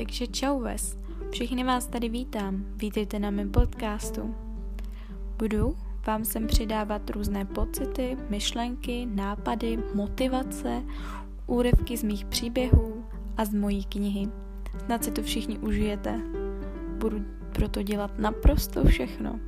Takže čau ves, všichni vás tady vítám, vítejte na mém podcastu. Budu vám sem přidávat různé pocity, myšlenky, nápady, motivace, úryvky z mých příběhů a z mojí knihy. Snad si to všichni užijete. Budu proto dělat naprosto všechno.